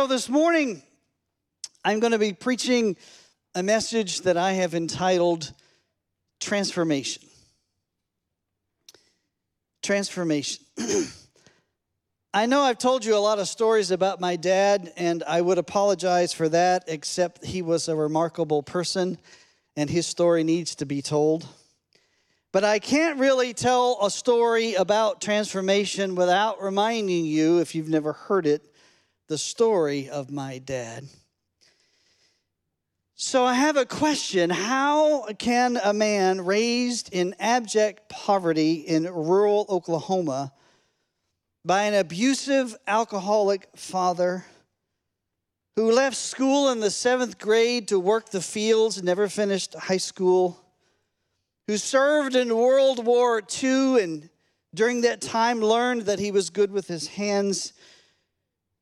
So this morning, I'm going to be preaching a message that I have entitled Transformation. Transformation. I know I've told you a lot of stories about my dad, and I would apologize for that, except he was a remarkable person, and his story needs to be told. But I can't really tell a story about transformation without reminding you, if you've never heard it, the story of my dad. So I have a question How can a man raised in abject poverty in rural Oklahoma by an abusive alcoholic father who left school in the seventh grade to work the fields, never finished high school, who served in World War II and during that time learned that he was good with his hands,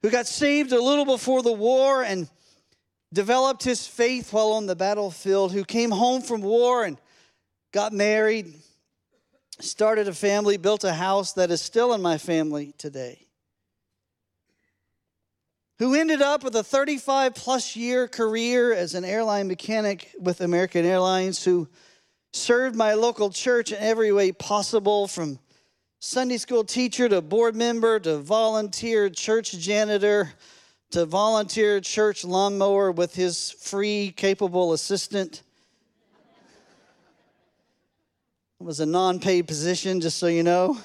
who got saved a little before the war and developed his faith while on the battlefield, who came home from war and got married, started a family, built a house that is still in my family today. Who ended up with a 35 plus year career as an airline mechanic with American Airlines, who served my local church in every way possible from Sunday school teacher to board member to volunteer church janitor to volunteer church lawnmower with his free, capable assistant. It was a non paid position, just so you know.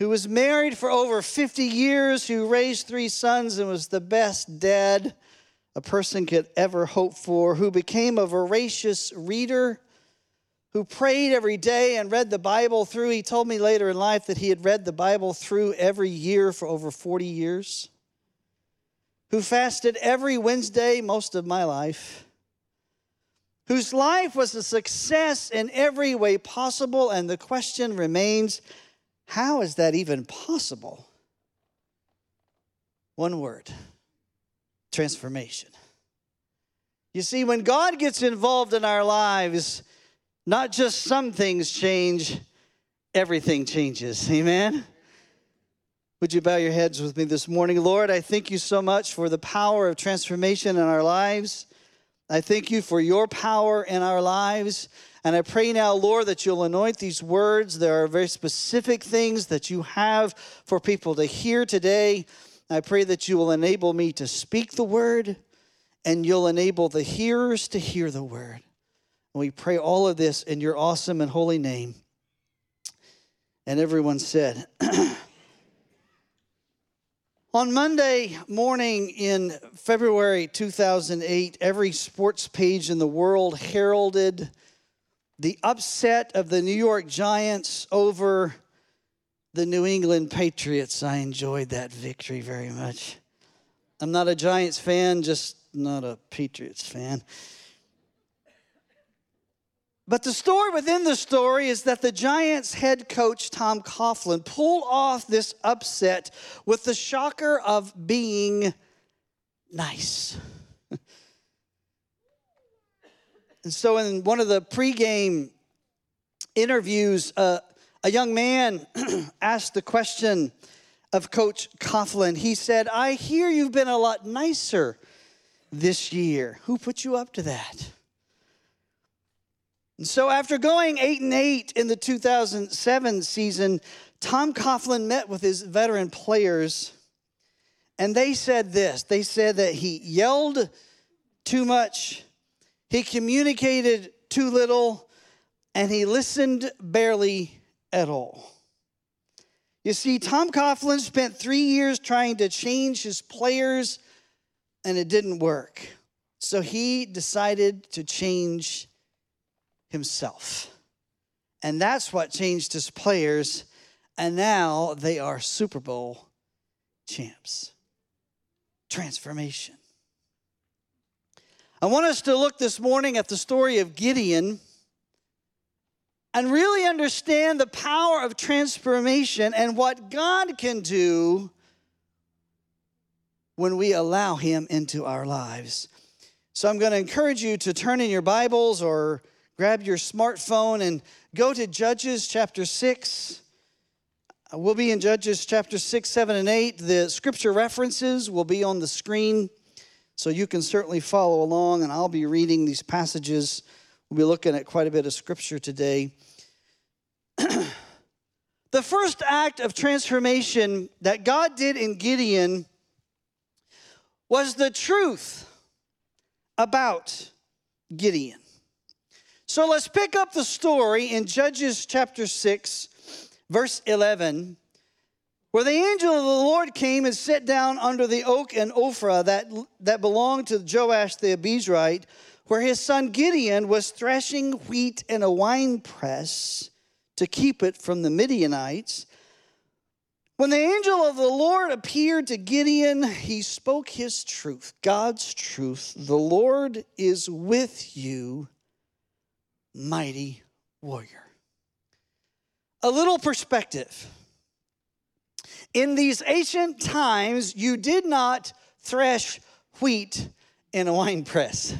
Who was married for over 50 years, who raised three sons and was the best dad a person could ever hope for, who became a voracious reader, who prayed every day and read the Bible through. He told me later in life that he had read the Bible through every year for over 40 years who fasted every Wednesday most of my life, whose life was a success in every way possible. And the question remains how is that even possible? One word transformation. You see, when God gets involved in our lives, not just some things change, everything changes. Amen? Would you bow your heads with me this morning? Lord, I thank you so much for the power of transformation in our lives. I thank you for your power in our lives. And I pray now, Lord, that you'll anoint these words. There are very specific things that you have for people to hear today. I pray that you will enable me to speak the word and you'll enable the hearers to hear the word. We pray all of this in your awesome and holy name. And everyone said, On Monday morning in February 2008, every sports page in the world heralded the upset of the New York Giants over the New England Patriots. I enjoyed that victory very much. I'm not a Giants fan, just not a Patriots fan. But the story within the story is that the Giants head coach Tom Coughlin pulled off this upset with the shocker of being nice. and so, in one of the pregame interviews, uh, a young man asked the question of Coach Coughlin. He said, I hear you've been a lot nicer this year. Who put you up to that? So after going 8 and 8 in the 2007 season, Tom Coughlin met with his veteran players and they said this. They said that he yelled too much, he communicated too little, and he listened barely at all. You see, Tom Coughlin spent three years trying to change his players, and it didn't work. So he decided to change himself. And that's what changed his players. And now they are Super Bowl champs. Transformation. I want us to look this morning at the story of Gideon and really understand the power of transformation and what God can do when we allow Him into our lives. So I'm going to encourage you to turn in your Bibles or grab your smartphone and go to Judges chapter 6. Uh, we'll be in Judges chapter 6, 7, and 8. The scripture references will be on the screen, so you can certainly follow along, and I'll be reading these passages. We'll be looking at quite a bit of scripture today. the first act of transformation that God did in Gideon was the truth about Gideon. So let's pick up the story in Judges chapter 6 verse 11, where the angel of the Lord came and sat down under the oak in Ophrah that, that belonged to Joash the Abiezrite, where his son Gideon was threshing wheat in a wine press to keep it from the Midianites. When the angel of the Lord appeared to Gideon, he spoke his truth, God's truth. The Lord is with you, mighty warrior a little perspective. In these ancient times, you did not thresh wheat in a wine press.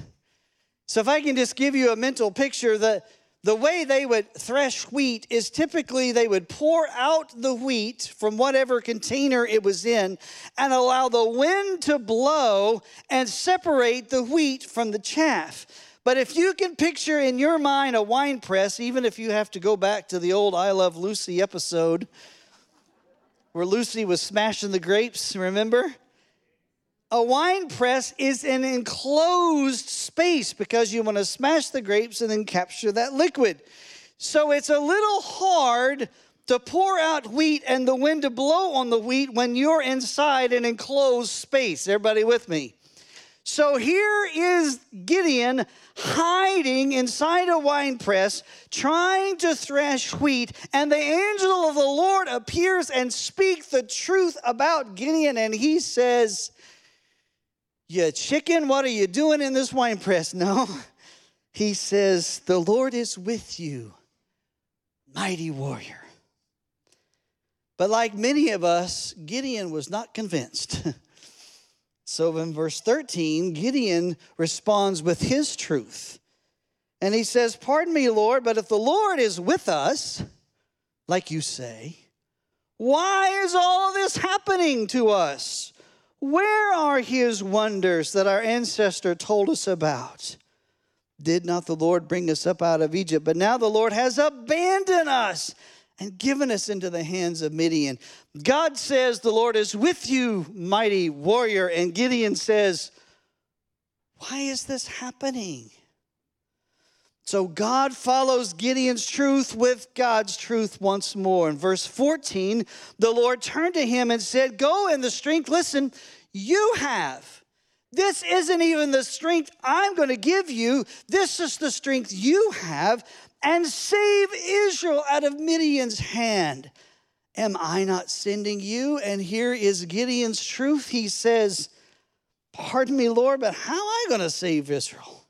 So, if I can just give you a mental picture, the, the way they would thresh wheat is typically they would pour out the wheat from whatever container it was in and allow the wind to blow and separate the wheat from the chaff. But if you can picture in your mind a wine press, even if you have to go back to the old I Love Lucy episode where Lucy was smashing the grapes, remember? A wine press is an enclosed space because you want to smash the grapes and then capture that liquid. So it's a little hard to pour out wheat and the wind to blow on the wheat when you're inside an enclosed space. Everybody with me? So here is Gideon hiding inside a wine press, trying to thresh wheat, and the angel of the Lord appears and speaks the truth about Gideon, and he says, You chicken, what are you doing in this wine press? No. He says, The Lord is with you, mighty warrior. But like many of us, Gideon was not convinced. So in verse 13, Gideon responds with his truth. And he says, Pardon me, Lord, but if the Lord is with us, like you say, why is all this happening to us? Where are his wonders that our ancestor told us about? Did not the Lord bring us up out of Egypt? But now the Lord has abandoned us and given us into the hands of Midian. God says, The Lord is with you, mighty warrior. And Gideon says, Why is this happening? So God follows Gideon's truth with God's truth once more. In verse 14, the Lord turned to him and said, Go in the strength, listen, you have. This isn't even the strength I'm going to give you. This is the strength you have and save Israel out of Midian's hand. Am I not sending you? And here is Gideon's truth. He says, Pardon me, Lord, but how am I going to save Israel?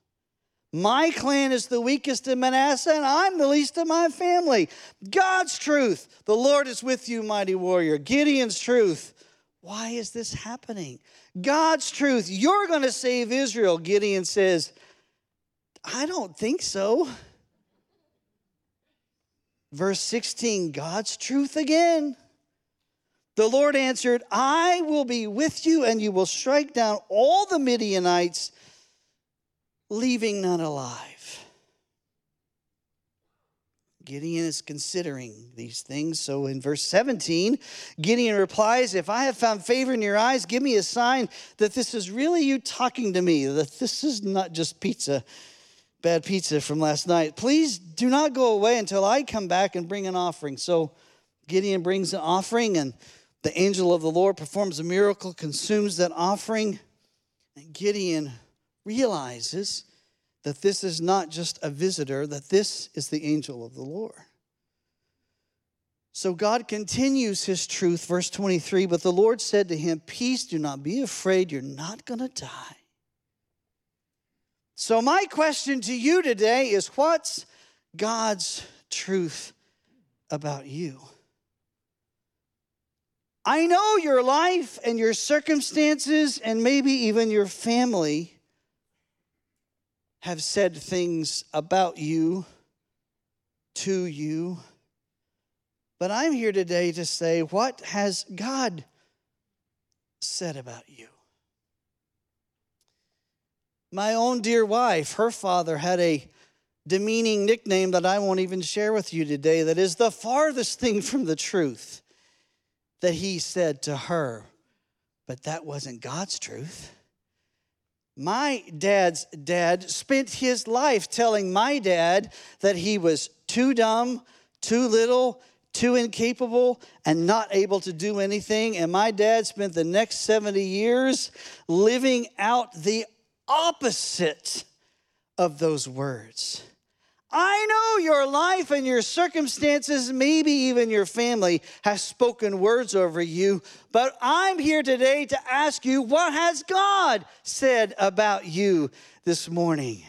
My clan is the weakest in Manasseh, and I'm the least of my family. God's truth. The Lord is with you, mighty warrior. Gideon's truth. Why is this happening? God's truth. You're going to save Israel. Gideon says, I don't think so. Verse 16, God's truth again. The Lord answered, I will be with you, and you will strike down all the Midianites, leaving none alive. Gideon is considering these things. So in verse 17, Gideon replies, If I have found favor in your eyes, give me a sign that this is really you talking to me, that this is not just pizza bad pizza from last night. Please do not go away until I come back and bring an offering. So Gideon brings an offering, and the angel of the Lord performs a miracle, consumes that offering. And Gideon realizes that this is not just a visitor, that this is the angel of the Lord. So God continues his truth, verse 23. But the Lord said to him, Peace, do not be afraid, you're not going to die. So, my question to you today is what's God's truth about you? I know your life and your circumstances, and maybe even your family, have said things about you, to you. But I'm here today to say, what has God said about you? My own dear wife, her father had a demeaning nickname that I won't even share with you today that is the farthest thing from the truth that he said to her. But that wasn't God's truth. My dad's dad spent his life telling my dad that he was too dumb, too little, too incapable, and not able to do anything. And my dad spent the next 70 years living out the opposite of those words. I know your life and your circumstances, maybe even your family, has spoken words over you, but I'm here today to ask you what has God said about you this morning?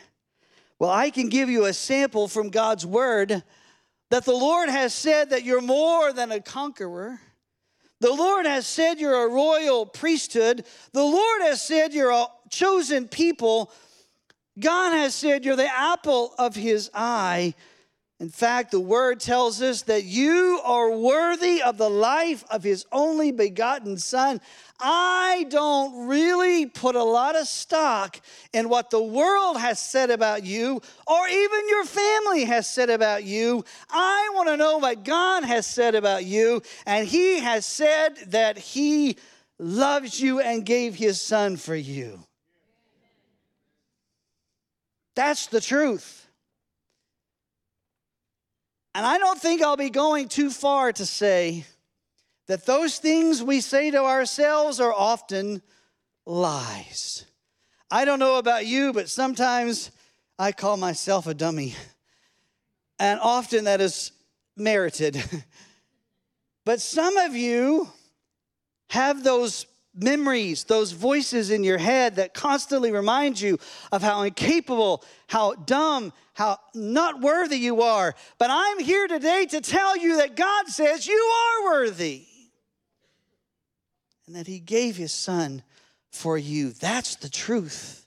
Well, I can give you a sample from God's word that the Lord has said that you're more than a conqueror. The Lord has said you're a royal priesthood. The Lord has said you're a chosen people God has said you're the apple of his eye. In fact, the word tells us that you are worthy of the life of his only begotten son. I don't really put a lot of stock in what the world has said about you or even your family has said about you. I want to know what God has said about you, and he has said that he loves you and gave his son for you. That's the truth. And I don't think I'll be going too far to say that those things we say to ourselves are often lies. I don't know about you, but sometimes I call myself a dummy. And often that is merited. but some of you have those memories, those voices in your head that constantly remind you of how incapable, how dumb, how not worthy you are. But I'm here today to tell you that God says you are worthy and that He gave His Son for you. That's the truth.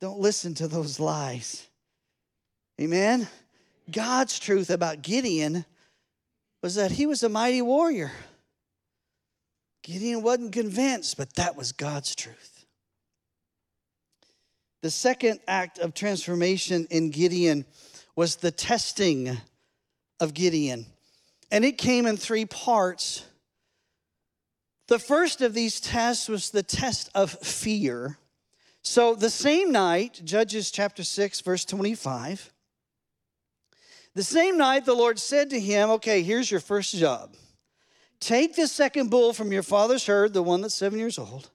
Don't listen to those lies. Amen? God's truth about Gideon was that he was a mighty warrior. Gideon wasn't convinced, but that was God's truth. The second act of transformation in Gideon was the testing of Gideon. And it came in three parts. The first of these tests was the test of fear. So the same night, Judges chapter 6, verse 25, the same night the Lord said to him, Okay, here's your first job. Take the second bull from your father's herd, the one that's seven years old.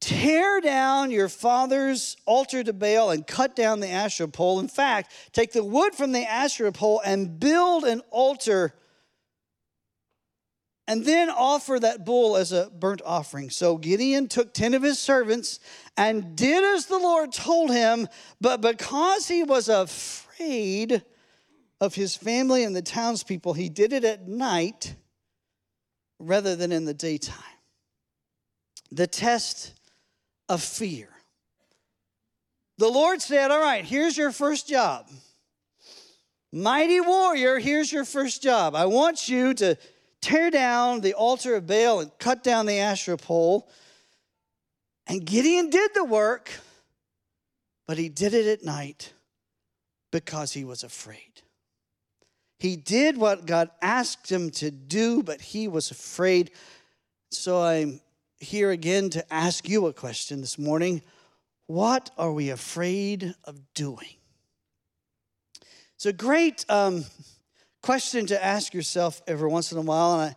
Tear down your father's altar to Baal and cut down the Asherah pole. In fact, take the wood from the Asherah pole and build an altar and then offer that bull as a burnt offering. So Gideon took 10 of his servants and did as the Lord told him, but because he was afraid of his family and the townspeople, he did it at night rather than in the daytime. The test of fear. The Lord said, All right, here's your first job. Mighty warrior, here's your first job. I want you to tear down the altar of Baal and cut down the Asherah pole. And Gideon did the work, but he did it at night because he was afraid. He did what God asked him to do, but he was afraid. So I'm here again to ask you a question this morning. What are we afraid of doing? It's a great um, question to ask yourself every once in a while. And I,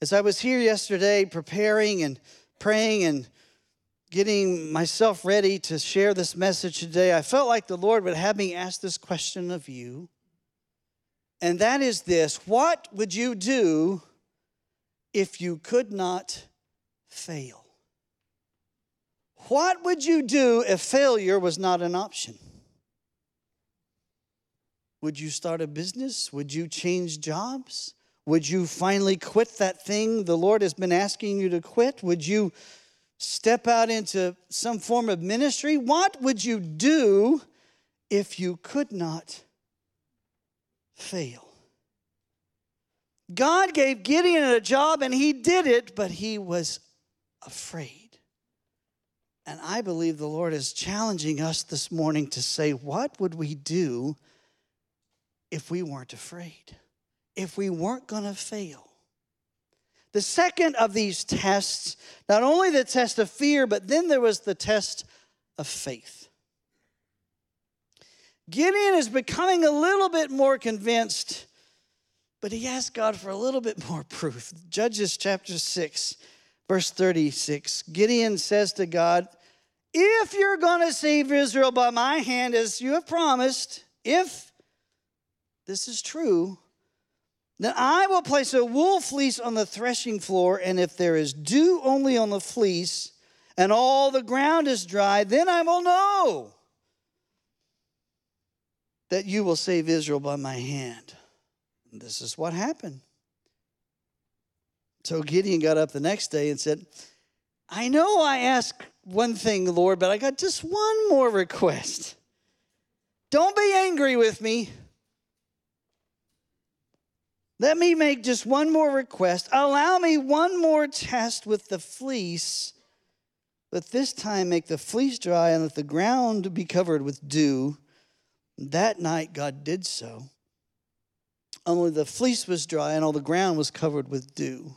as I was here yesterday preparing and praying and getting myself ready to share this message today, I felt like the Lord would have me ask this question of you and that is this What would you do if you could not fail? What would you do if failure was not an option? Would you start a business? Would you change jobs? Would you finally quit that thing the Lord has been asking you to quit? Would you step out into some form of ministry? What would you do if you could not fail. God gave Gideon a job and he did it, but he was afraid. And I believe the Lord is challenging us this morning to say, what would we do if we weren't afraid? If we weren't going to fail? The second of these tests, not only the test of fear, but then there was the test of faith. Gideon is becoming a little bit more convinced, but he asked God for a little bit more proof. Judges chapter 6, verse 36. Gideon says to God, If you're going to save Israel by my hand, as you have promised, if this is true, then I will place a wool fleece on the threshing floor, and if there is dew only on the fleece, and all the ground is dry, then I will know that you will save Israel by my hand. And this is what happened. So Gideon got up the next day and said, I know I asked one thing, Lord, but I got just one more request. Don't be angry with me. Let me make just one more request. Allow me one more test with the fleece, but this time make the fleece dry and let the ground be covered with dew. That night, God did so. Only the fleece was dry and all the ground was covered with dew.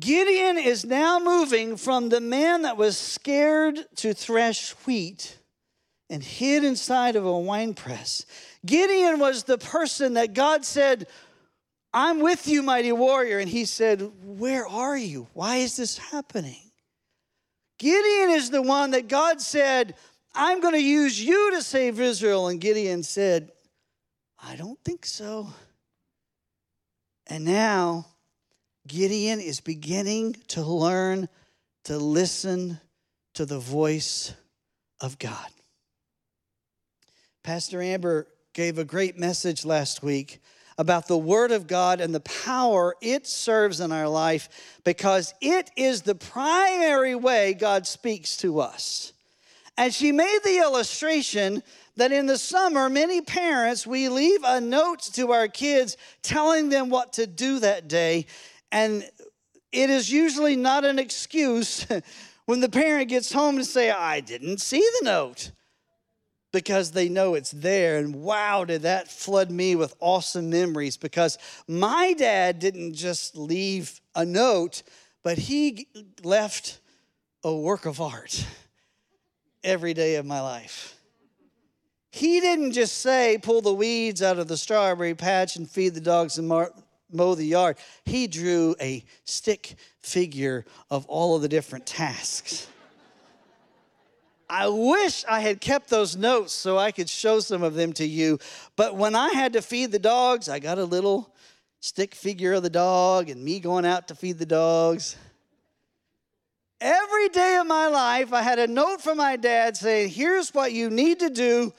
Gideon is now moving from the man that was scared to thresh wheat and hid inside of a wine press. Gideon was the person that God said, I'm with you, mighty warrior. And he said, Where are you? Why is this happening? Gideon is the one that God said, I'm going to use you to save Israel. And Gideon said, I don't think so. And now Gideon is beginning to learn to listen to the voice of God. Pastor Amber gave a great message last week about the Word of God and the power it serves in our life because it is the primary way God speaks to us. And she made the illustration that in the summer, many parents, we leave a note to our kids telling them what to do that day. And it is usually not an excuse when the parent gets home to say, I didn't see the note because they know it's there. And wow, did that flood me with awesome memories because my dad didn't just leave a note, but he left a work of art every day of my life. He didn't just say, pull the weeds out of the strawberry patch and feed the dogs and mow the yard. He drew a stick figure of all of the different tasks. I wish I had kept those notes so I could show some of them to you. But when I had to feed the dogs, I got a little stick figure of the dog and me going out to feed the dogs. Every day of my life, I had a note from my dad saying, Here's what you need to do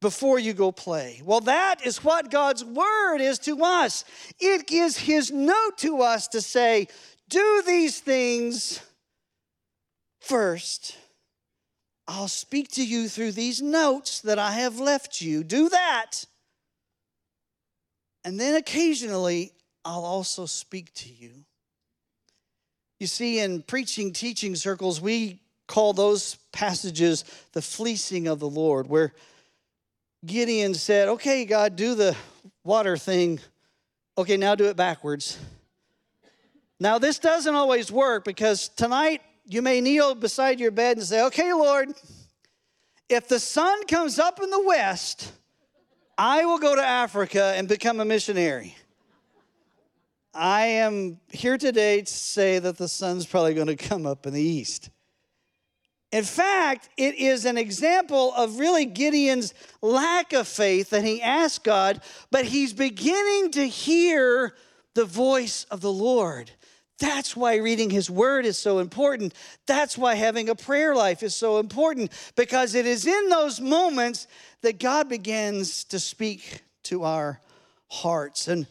before you go play. Well, that is what God's word is to us. It is his note to us to say, Do these things first I'll speak to you through these notes that I have left you. Do that. And then occasionally, I'll also speak to you. You see, in preaching, teaching circles, we call those passages the fleecing of the Lord, where Gideon said, Okay, God, do the water thing. Okay, now do it backwards. Now, this doesn't always work because tonight you may kneel beside your bed and say, Okay, Lord, if the sun comes up in the west, I will go to Africa and become a missionary. I am here today to say that the sun's probably going to come up in the east. In fact, it is an example of really Gideon's lack of faith that he asked God, but he's beginning to hear the voice of the Lord. That's why reading His Word is so important. That's why having a prayer life is so important because it is in those moments that God begins to speak to our hearts. And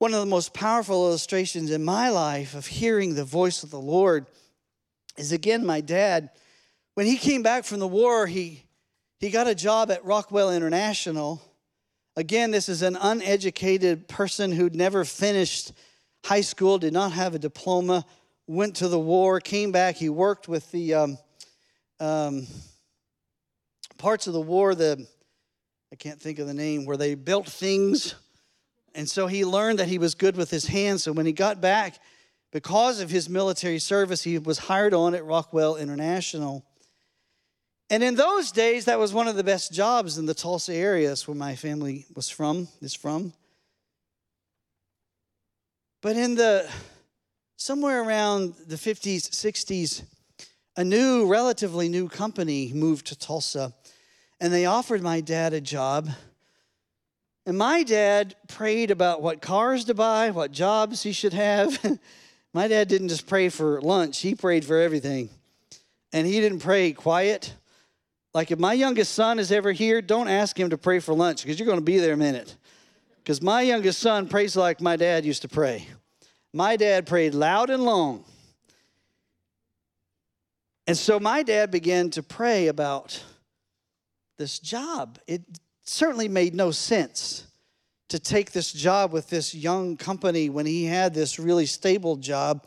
one of the most powerful illustrations in my life of hearing the voice of the Lord is again my dad. When he came back from the war, he, he got a job at Rockwell International Again, this is an uneducated person who'd never finished high school, did not have a diploma, went to the war, came back. He worked with the um, um, parts of the war, the I can't think of the name, where they built things. And so he learned that he was good with his hands. So when he got back, because of his military service, he was hired on at Rockwell International. And in those days, that was one of the best jobs in the Tulsa area. That's where my family was from, is from. But in the somewhere around the 50s, 60s, a new, relatively new company moved to Tulsa, and they offered my dad a job. And my dad prayed about what cars to buy, what jobs he should have. my dad didn't just pray for lunch, he prayed for everything. And he didn't pray quiet. Like if my youngest son is ever here, don't ask him to pray for lunch because you're going to be there a minute. Because my youngest son prays like my dad used to pray. My dad prayed loud and long. And so my dad began to pray about this job. It certainly made no sense to take this job with this young company when he had this really stable job.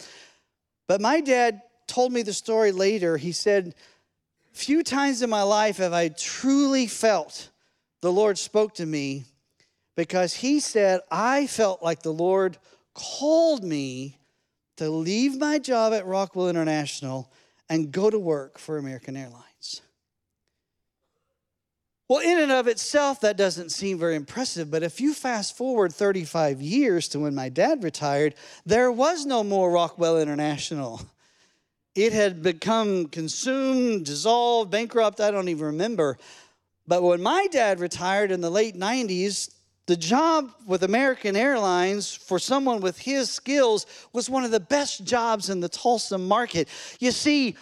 But my dad told me the story later. He said, Few times in my life have I truly felt the Lord spoke to me because he said, I felt like the Lord called me to leave my job at Rockwell International and go to work for American Airlines. Well, in and of itself, that doesn't seem very impressive, but if you fast forward 35 years to when my dad retired, there was no more Rockwell International. It had become consumed, dissolved, bankrupt, I don't even remember. But when my dad retired in the late 90s, the job with American Airlines for someone with his skills was one of the best jobs in the Tulsa market. You see,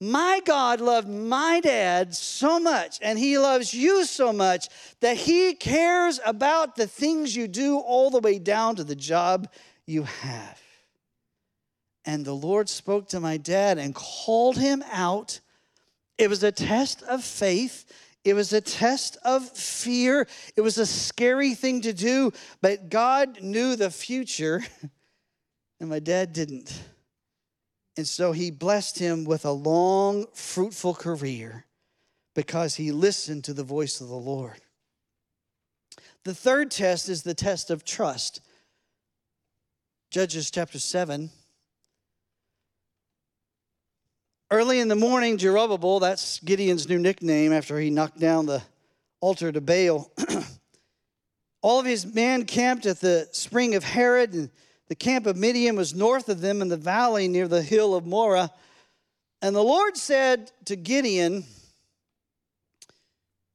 my God loved my dad so much, and he loves you so much that he cares about the things you do all the way down to the job you have. And the Lord spoke to my dad and called him out. It was a test of faith it was a test of fear. It was a scary thing to do, but God knew the future, and my dad didn't. And so he blessed him with a long, fruitful career because he listened to the voice of the Lord. The third test is the test of trust. Judges chapter 7. Early in the morning, Jerubbaal, that's Gideon's new nickname after he knocked down the altar to Baal, all of his men camped at the spring of Harod, and the camp of Midian was north of them in the valley near the hill of Moreh. And the Lord said to Gideon,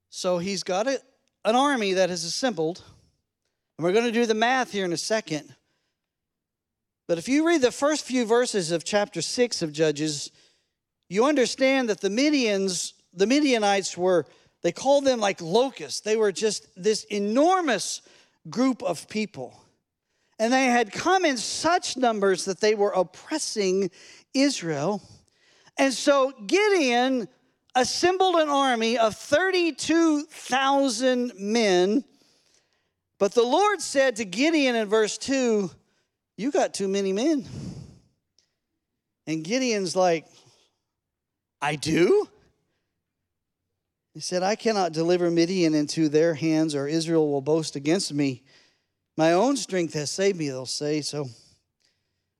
so he's got a, an army that has assembled, and we're going to do the math here in a second. But if you read the first few verses of chapter 6 of Judges, you understand that the Midians, the Midianites were, they called them like locusts. They were just this enormous group of people. And they had come in such numbers that they were oppressing Israel. And so Gideon assembled an army of 32,000 men. But the Lord said to Gideon in verse 2, You got too many men. And Gideon's like, I do? He said, I cannot deliver Midian into their hands, or Israel will boast against me. My own strength has saved me, they'll say. So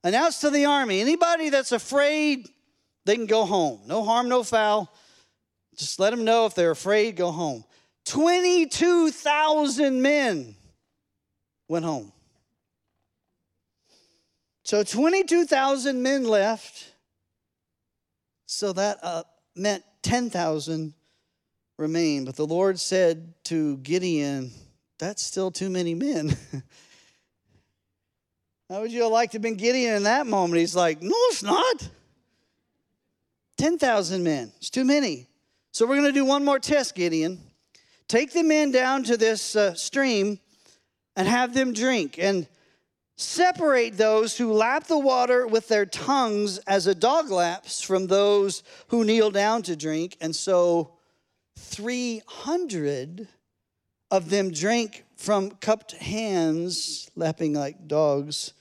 announce to the army anybody that's afraid, they can go home. No harm, no foul. Just let them know if they're afraid, go home. 22,000 men went home. So 22,000 men left. So that uh, meant 10,000 remained. But the Lord said to Gideon, That's still too many men. How would you have liked to have been Gideon in that moment? He's like, No, it's not. 10,000 men. It's too many. So we're going to do one more test, Gideon. Take the men down to this uh, stream and have them drink. And Separate those who lap the water with their tongues as a dog laps from those who kneel down to drink. And so 300 of them drank from cupped hands, lapping like dogs.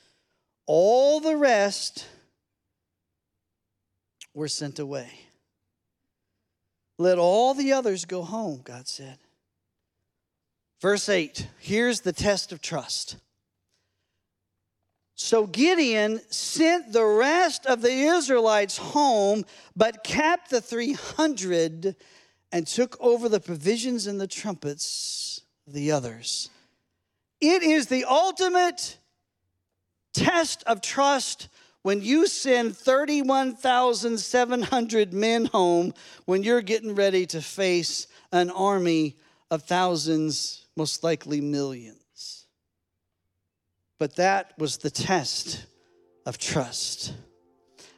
All the rest were sent away. Let all the others go home, God said. Verse 8 here's the test of trust. So Gideon sent the rest of the Israelites home, but kept the 300 and took over the provisions and the trumpets of the others. It is the ultimate test of trust when you send 31,700 men home when you're getting ready to face an army of thousands, most likely millions. But that was the test of trust.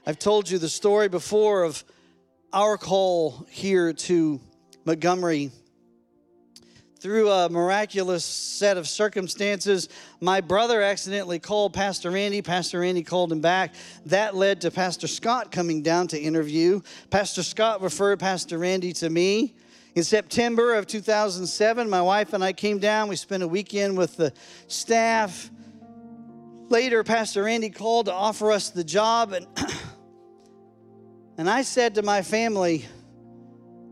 I've told you the story before of our call here to Montgomery through a miraculous set of circumstances, my brother accidentally called Pastor Randy. Pastor Randy called him back. That led to Pastor Scott coming down to interview. Pastor Scott referred Pastor Randy to me. In September of 2007, my wife and I came down. We spent a weekend with the staff. Later, Pastor Randy called to offer us the job, and, and I said to my family,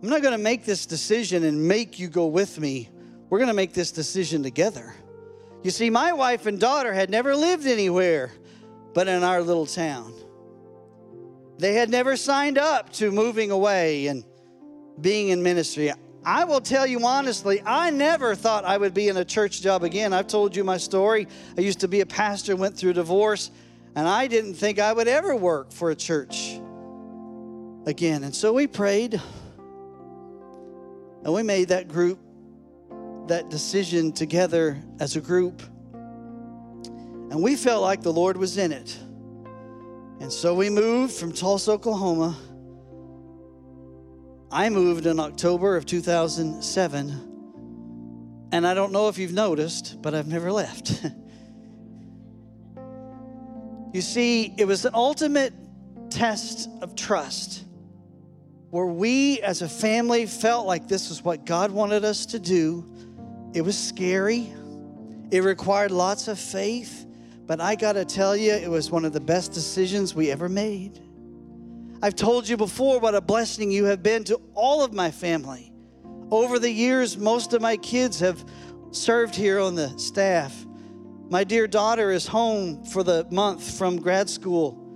I'm not going to make this decision and make you go with me. We're going to make this decision together. You see, my wife and daughter had never lived anywhere but in our little town. They had never signed up to moving away and being in ministry. I will tell you honestly, I never thought I would be in a church job again. I've told you my story. I used to be a pastor, went through divorce, and I didn't think I would ever work for a church again. And so we prayed, and we made that group that decision together as a group. And we felt like the Lord was in it. And so we moved from Tulsa, Oklahoma. I moved in October of 2007. And I don't know if you've noticed, but I've never left. you see, it was an ultimate test of trust where we as a family felt like this was what God wanted us to do it was scary, it required lots of faith, but I got to tell you, it was one of the best decisions we ever made. I've told you before what a blessing you have been to all of my family. Over the years, most of my kids have served here on the staff. My dear daughter is home for the month from grad school.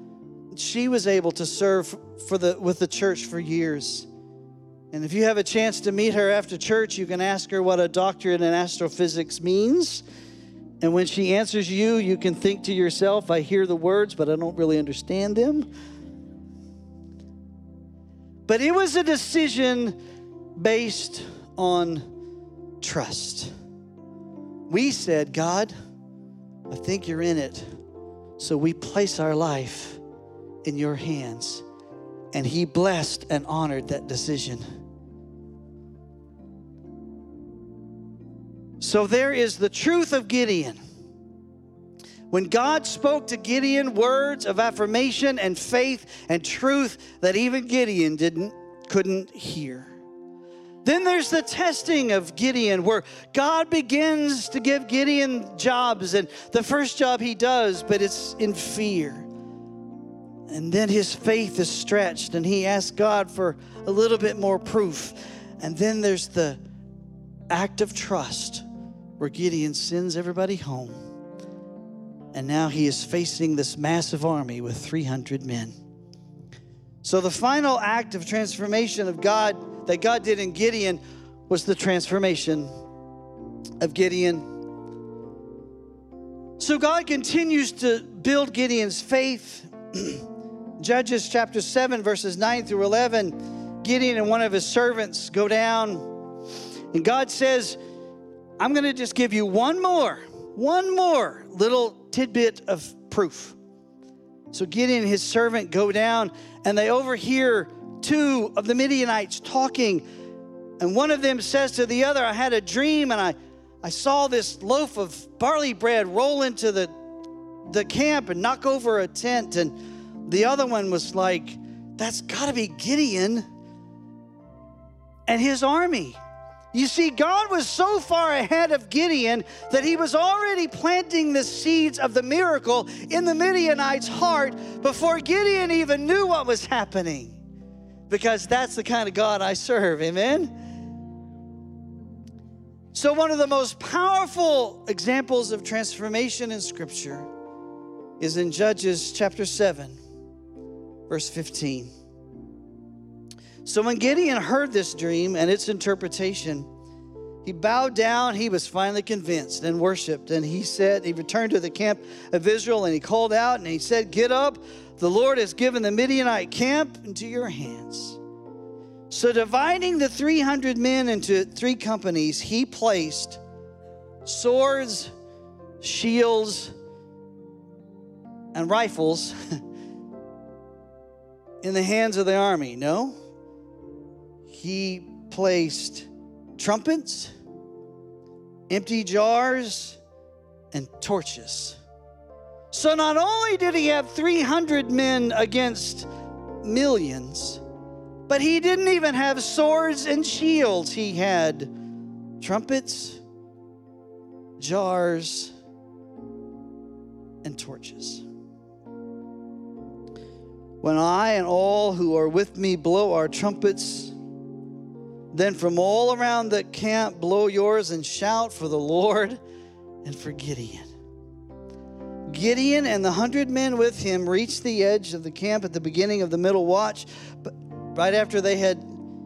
She was able to serve for the, with the church for years. And if you have a chance to meet her after church, you can ask her what a doctorate in astrophysics means. And when she answers you, you can think to yourself, I hear the words, but I don't really understand them. But it was a decision based on trust. We said, God, I think you're in it. So we place our life in your hands. And he blessed and honored that decision. So there is the truth of Gideon. When God spoke to Gideon words of affirmation and faith and truth that even Gideon didn't couldn't hear. Then there's the testing of Gideon where God begins to give Gideon jobs and the first job he does but it's in fear. And then his faith is stretched and he asks God for a little bit more proof. And then there's the act of trust where Gideon sends everybody home. And now he is facing this massive army with 300 men. So the final act of transformation of God that God did in Gideon was the transformation of Gideon. So God continues to build Gideon's faith. Judges chapter 7, verses 9 through 11. Gideon and one of his servants go down, and God says, I'm going to just give you one more, one more little tidbit of proof. So Gideon and his servant go down and they overhear two of the Midianites talking. And one of them says to the other, I had a dream and I, I saw this loaf of barley bread roll into the, the camp and knock over a tent. And the other one was like, That's got to be Gideon and his army. You see, God was so far ahead of Gideon that he was already planting the seeds of the miracle in the Midianite's heart before Gideon even knew what was happening. Because that's the kind of God I serve. Amen? So, one of the most powerful examples of transformation in Scripture is in Judges chapter 7, verse 15. So when Gideon heard this dream and its interpretation, he bowed down. He was finally convinced and worshiped. And he said, He returned to the camp of Israel and he called out and he said, Get up. The Lord has given the Midianite camp into your hands. So, dividing the 300 men into three companies, he placed swords, shields, and rifles in the hands of the army. No? he placed trumpets, empty jars, and torches. So not only did he have 300 men against millions, but he didn't even have swords and shields. He had trumpets, jars, and torches. When I and all who are with me blow our trumpets, then from all around the camp, blow yours and shout for the Lord and for Gideon. Gideon and the hundred men with him reached the edge of the camp at the beginning of the middle watch, but right after they had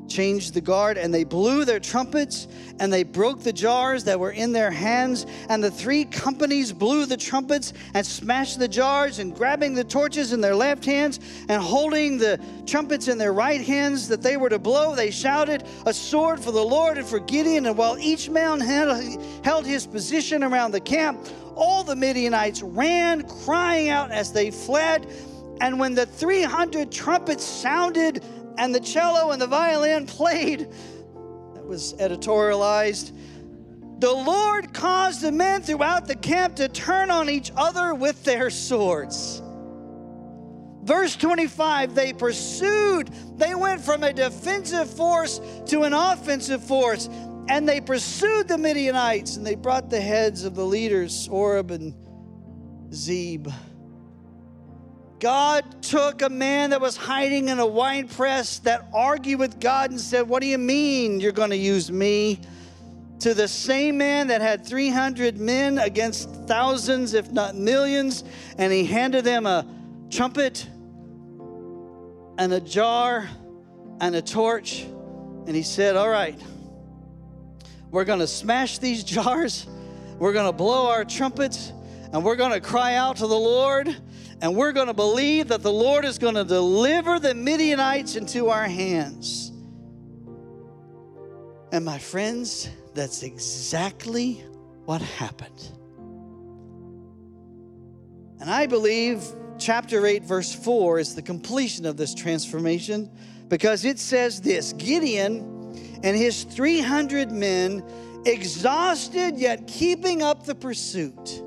changed the guard, and they blew their trumpets, and they broke the jars that were in their hands. And the three companies blew the trumpets and smashed the jars, and grabbing the torches in their left hands and holding the trumpets in their right hands that they were to blow, they shouted, A sword for the Lord and for Gideon. And while each man held his position around the camp, all the Midianites ran, crying out as they fled. And when the 300 trumpets sounded, and the cello and the violin played. That was editorialized. The Lord caused the men throughout the camp to turn on each other with their swords. Verse 25, they pursued. They went from a defensive force to an offensive force. And they pursued the Midianites and they brought the heads of the leaders, Oreb and Zeb. God took a man that was hiding in a wine press that argued with God and said, What do you mean you're going to use me? To the same man that had 300 men against thousands, if not millions, and he handed them a trumpet and a jar and a torch, and he said, All right, we're going to smash these jars, we're going to blow our trumpets, and we're going to cry out to the Lord and we're going to believe that the Lord is going to deliver the Midianites into our hands. And my friends, that's exactly what happened. And I believe chapter 8, verse 4 is the completion of this transformation because it says this Gideon and his 300 men, exhausted yet keeping up the pursuit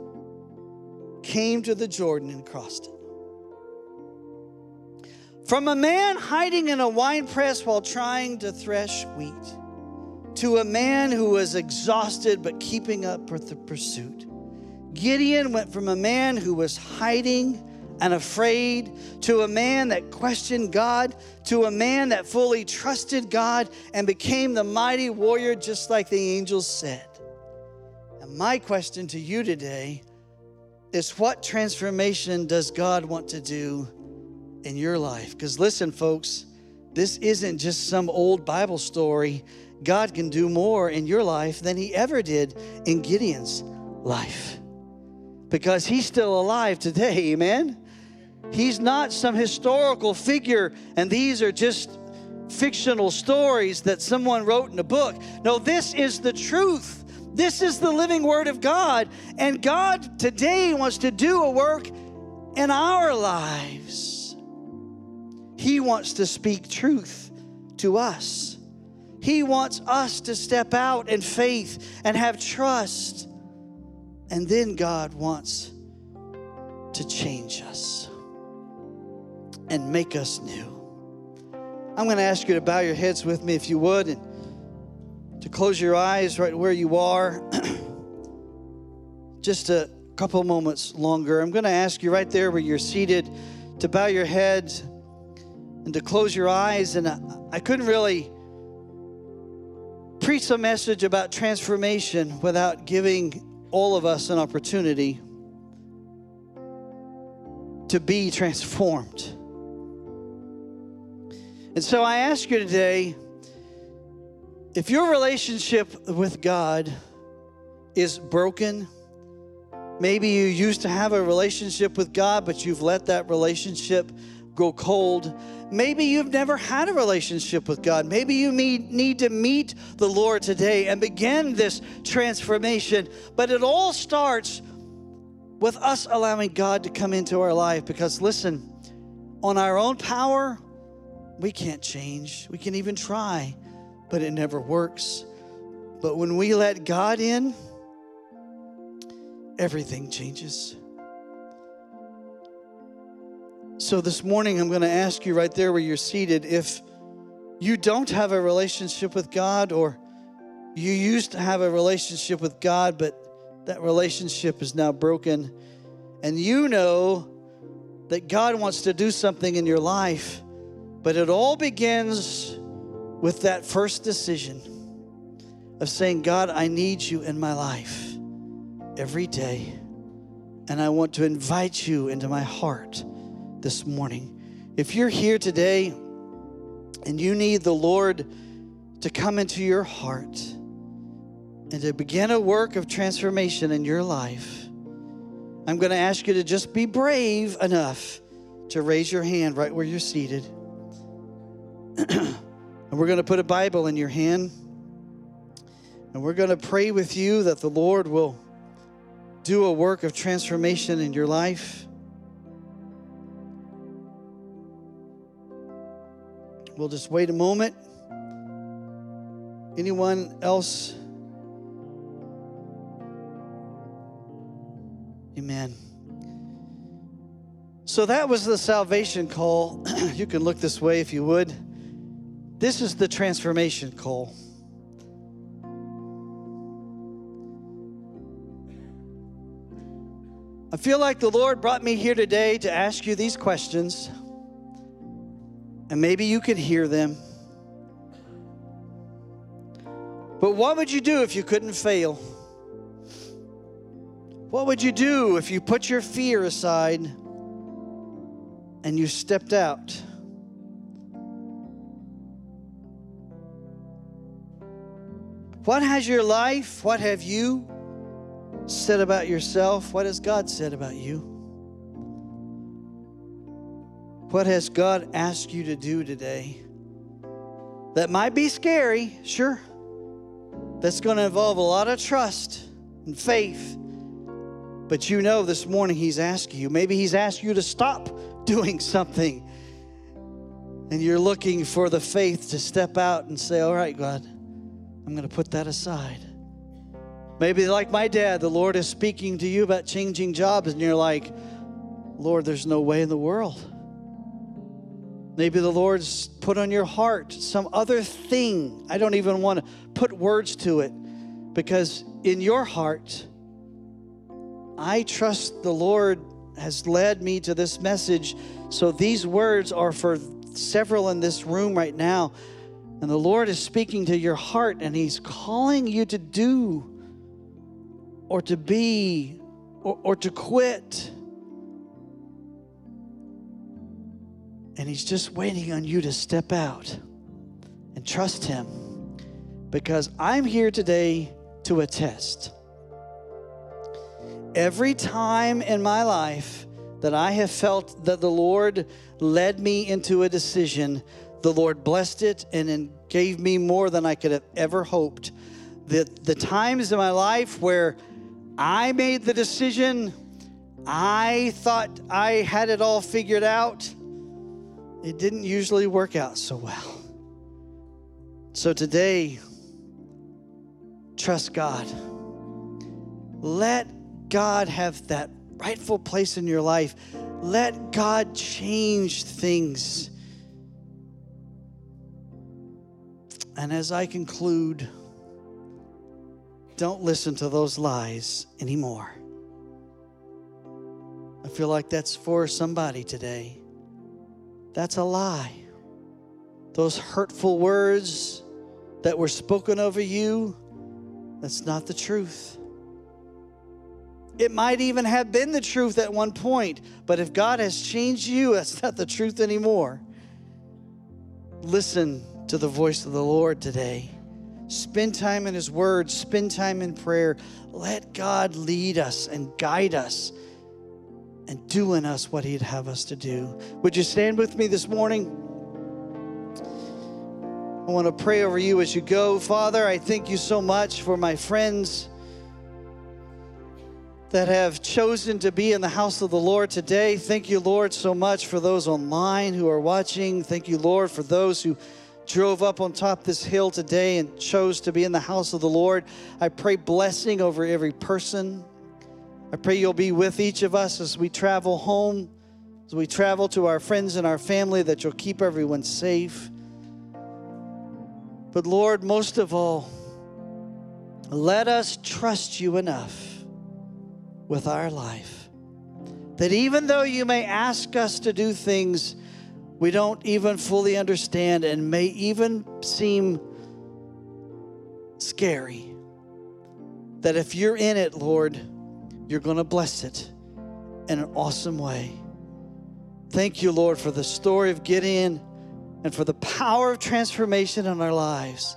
came to the Jordan and crossed it. From a man hiding in a wine press while trying to thresh wheat to a man who was exhausted but keeping up with the pursuit. Gideon went from a man who was hiding and afraid to a man that questioned God to a man that fully trusted God and became the mighty warrior just like the angels said. And my question to you today is what transformation does God want to do in your life? Because listen, folks, this isn't just some old Bible story. God can do more in your life than he ever did in Gideon's life because he's still alive today, amen? He's not some historical figure, and these are just fictional stories that someone wrote in a book. No, this is the truth. This is the living word of God. And God today wants to do a work in our lives. He wants to speak truth to us. He wants us to step out in faith and have trust. And then God wants to change us and make us new. I'm going to ask you to bow your heads with me if you would. To close your eyes right where you are. Just a couple moments longer. I'm going to ask you right there where you're seated to bow your heads and to close your eyes. And I, I couldn't really preach a message about transformation without giving all of us an opportunity to be transformed. And so I ask you today if your relationship with God is broken, maybe you used to have a relationship with God, but you've let that relationship go cold. Maybe you've never had a relationship with God. Maybe you need, need to meet the Lord today and begin this transformation. But it all starts with us allowing God to come into our life because, listen, on our own power, we can't change. We can even try, but it never works. But when we let God in, everything changes. So this morning, I'm going to ask you right there where you're seated if you don't have a relationship with God or you used to have a relationship with God, but that relationship is now broken, and you know that God wants to do something in your life, but it all begins with that first decision of saying, God, I need you in my life every day, and I want to invite you into my heart this morning. If you're here today and you need the Lord to come into your heart and to begin a work of transformation in your life, I'm going to ask you to just be brave enough to raise your hand right where you're seated. and we're going to put a Bible in your hand. And we're going to pray with you that the Lord will do a work of transformation in your life. We'll just wait a moment. Anyone else? Amen. So that was the salvation call. you can look this way if you would. This is the transformation call. I feel like the Lord brought me here today to ask you these questions and maybe you could hear them. But what would you do if you couldn't fail? What would you do if you put your fear aside and you stepped out? What has your life, what have you said about yourself? What has God said about you? What has God asked you to do today? That might be scary, sure. That's going to involve a lot of trust and faith. But you know this morning He's asking you. Maybe He's asked you to stop doing something. And you're looking for the faith to step out and say, All right, God, I'm going to put that aside. Maybe, like my dad, the Lord is speaking to you about changing jobs, and you're like, Lord, there's no way in the world. Maybe the Lord's put on your heart some other thing. I don't even want to put words to it because in your heart, I trust the Lord has led me to this message. So these words are for several in this room right now. And the Lord is speaking to your heart and He's calling you to do or to be or, or to quit And He's just waiting on you to step out and trust Him because I'm here today to attest. Every time in my life that I have felt that the Lord led me into a decision, the Lord blessed it and gave me more than I could have ever hoped. The, the times in my life where I made the decision, I thought I had it all figured out it didn't usually work out so well. So today, trust God. Let God have that rightful place in your life. Let God change things. And as I conclude, don't listen to those lies anymore. I feel like that's for somebody today. That's a lie. Those hurtful words that were spoken over you, that's not the truth. It might even have been the truth at one point, but if God has changed you, that's not the truth anymore. Listen to the voice of the Lord today. Spend time in His Word, spend time in prayer. Let God lead us and guide us and do in us what He'd have us to do. Would you stand with me this morning? I want to pray over you as you go. Father, I thank you so much for my friends that have chosen to be in the house of the Lord today. Thank you, Lord, so much for those online who are watching. Thank you, Lord, for those who drove up on top this hill today and chose to be in the house of the Lord. I pray blessing over every person. I pray you'll be with each of us as we travel home, as we travel to our friends and our family, that you'll keep everyone safe. But Lord, most of all, let us trust you enough with our life that even though you may ask us to do things we don't even fully understand and may even seem scary, that if you're in it, Lord, you're going to bless it in an awesome way. Thank you, Lord, for the story of Gideon and for the power of transformation in our lives.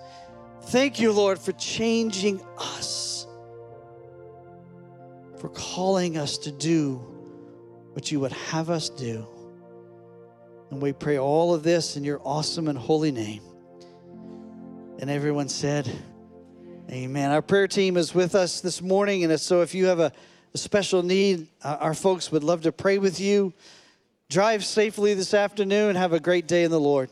Thank you, Lord, for changing us, for calling us to do what you would have us do. And we pray all of this in your awesome and holy name. And everyone said, Amen. Our prayer team is with us this morning. And so if you have a, a special need, uh, our folks would love to pray with you. Drive safely this afternoon. Have a great day in the Lord.